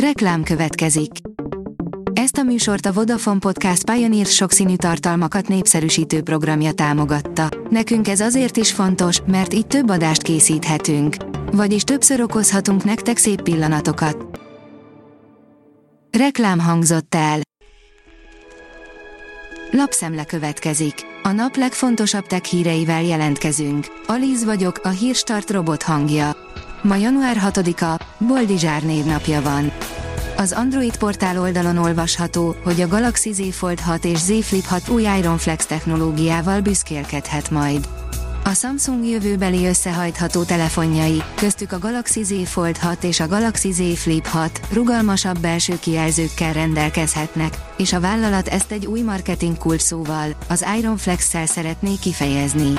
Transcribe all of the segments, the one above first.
Reklám következik. Ezt a műsort a Vodafone Podcast Pioneer sokszínű tartalmakat népszerűsítő programja támogatta. Nekünk ez azért is fontos, mert így több adást készíthetünk. Vagyis többször okozhatunk nektek szép pillanatokat. Reklám hangzott el. Lapszemle következik. A nap legfontosabb tech híreivel jelentkezünk. Alíz vagyok, a hírstart robot hangja. Ma január 6-a, Boldizsár névnapja van. Az Android portál oldalon olvasható, hogy a Galaxy Z Fold 6 és Z Flip 6 új Iron Flex technológiával büszkélkedhet majd. A Samsung jövőbeli összehajtható telefonjai, köztük a Galaxy Z Fold 6 és a Galaxy Z Flip 6 rugalmasabb belső kijelzőkkel rendelkezhetnek, és a vállalat ezt egy új marketing kulcsszóval, az Iron Flex-szel szeretné kifejezni.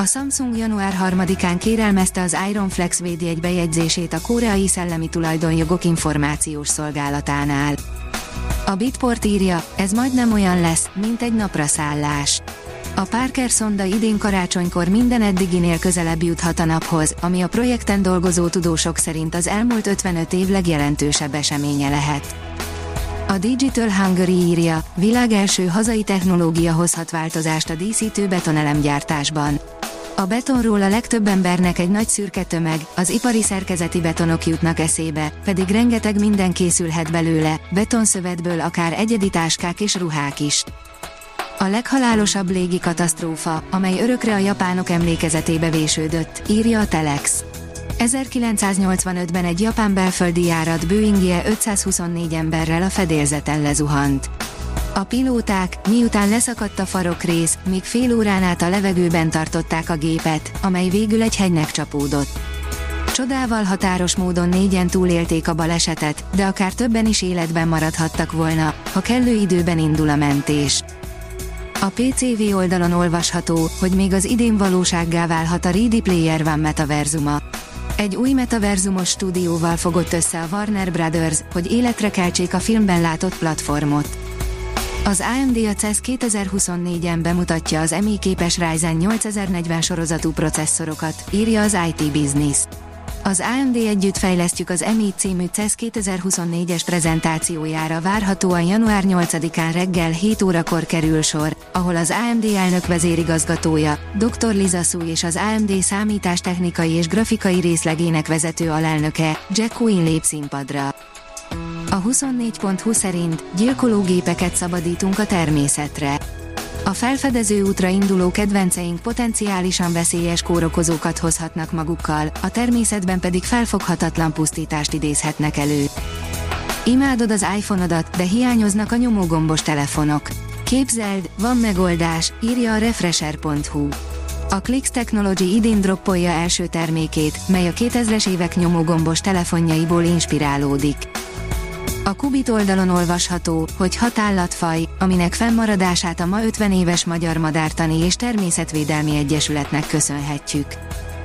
A Samsung január 3-án kérelmezte az Iron Flex védjegy bejegyzését a koreai szellemi tulajdonjogok információs szolgálatánál. A Bitport írja, ez majdnem olyan lesz, mint egy napraszállás. A Parker szonda idén karácsonykor minden eddiginél közelebb juthat a naphoz, ami a projekten dolgozó tudósok szerint az elmúlt 55 év legjelentősebb eseménye lehet. A Digital Hungary írja, világ első hazai technológia hozhat változást a díszítő betonelemgyártásban. A betonról a legtöbb embernek egy nagy szürke tömeg, az ipari szerkezeti betonok jutnak eszébe, pedig rengeteg minden készülhet belőle, betonszövetből akár egyedi táskák és ruhák is. A leghalálosabb légi katasztrófa, amely örökre a japánok emlékezetébe vésődött, írja a Telex. 1985-ben egy japán belföldi járat Boeingje 524 emberrel a fedélzeten lezuhant. A pilóták, miután leszakadt a farokrész, még fél órán át a levegőben tartották a gépet, amely végül egy hegynek csapódott. Csodával határos módon négyen túlélték a balesetet, de akár többen is életben maradhattak volna, ha kellő időben indul a mentés. A PCV oldalon olvasható, hogy még az idén valósággá válhat a Ready Player One metaverzuma. Egy új metaverzumos stúdióval fogott össze a Warner Brothers, hogy életre keltsék a filmben látott platformot. Az AMD a CES 2024-en bemutatja az EMI képes Ryzen 8040 sorozatú processzorokat, írja az IT Business. Az AMD együtt fejlesztjük az EMI című CES 2024-es prezentációjára várhatóan január 8-án reggel 7 órakor kerül sor, ahol az AMD elnök vezérigazgatója, Dr. Liza Su és az AMD számítástechnikai és grafikai részlegének vezető alelnöke, Jack Quinn lép színpadra. A 24.20 szerint gyilkológépeket szabadítunk a természetre. A felfedező útra induló kedvenceink potenciálisan veszélyes kórokozókat hozhatnak magukkal, a természetben pedig felfoghatatlan pusztítást idézhetnek elő. Imádod az iPhone-odat, de hiányoznak a nyomógombos telefonok. Képzeld, van megoldás, írja a Refresher.hu. A Clicks Technology idén droppolja első termékét, mely a 2000-es évek nyomógombos telefonjaiból inspirálódik. A Kubit oldalon olvasható, hogy hat állatfaj, aminek fennmaradását a ma 50 éves Magyar Madártani és Természetvédelmi Egyesületnek köszönhetjük.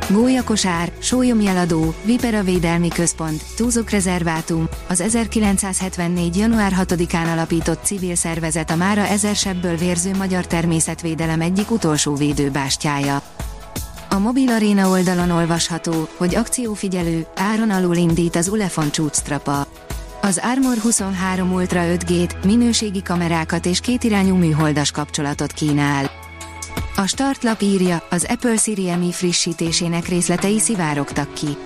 Gólyakosár, Sólyomjeladó, Vipera Védelmi Központ, Túzok Rezervátum, az 1974. január 6-án alapított civil szervezet a mára ezersebből vérző magyar természetvédelem egyik utolsó védőbástyája. A mobil aréna oldalon olvasható, hogy akciófigyelő, áron alul indít az Ulefon csúcstrapa. Az Armor 23 Ultra 5G-t, minőségi kamerákat és kétirányú műholdas kapcsolatot kínál. A startlap írja, az Apple Siri Mi frissítésének részletei szivárogtak ki.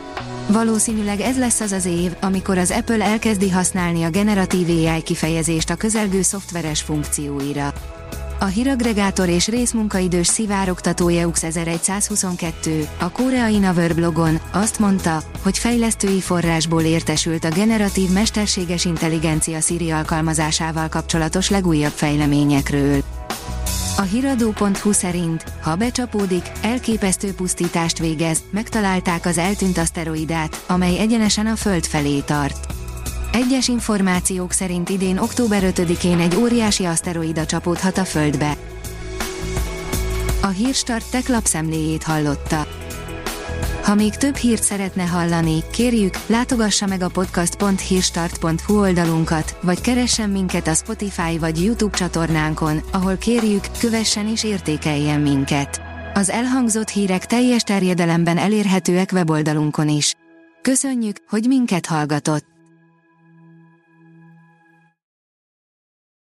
Valószínűleg ez lesz az az év, amikor az Apple elkezdi használni a generatív AI kifejezést a közelgő szoftveres funkcióira. A híragregátor és részmunkaidős szivárogtató EUX 1122, a koreai Naver blogon azt mondta, hogy fejlesztői forrásból értesült a generatív mesterséges intelligencia Siri alkalmazásával kapcsolatos legújabb fejleményekről. A hiradó.hu szerint, ha becsapódik, elképesztő pusztítást végez, megtalálták az eltűnt aszteroidát, amely egyenesen a Föld felé tart. Egyes információk szerint idén október 5-én egy óriási aszteroida csapódhat a Földbe. A Hírstart tech lapszemléjét hallotta. Ha még több hírt szeretne hallani, kérjük, látogassa meg a podcast.hírstart.hu oldalunkat, vagy keressen minket a Spotify vagy YouTube csatornánkon, ahol kérjük, kövessen és értékeljen minket. Az elhangzott hírek teljes terjedelemben elérhetőek weboldalunkon is. Köszönjük, hogy minket hallgatott!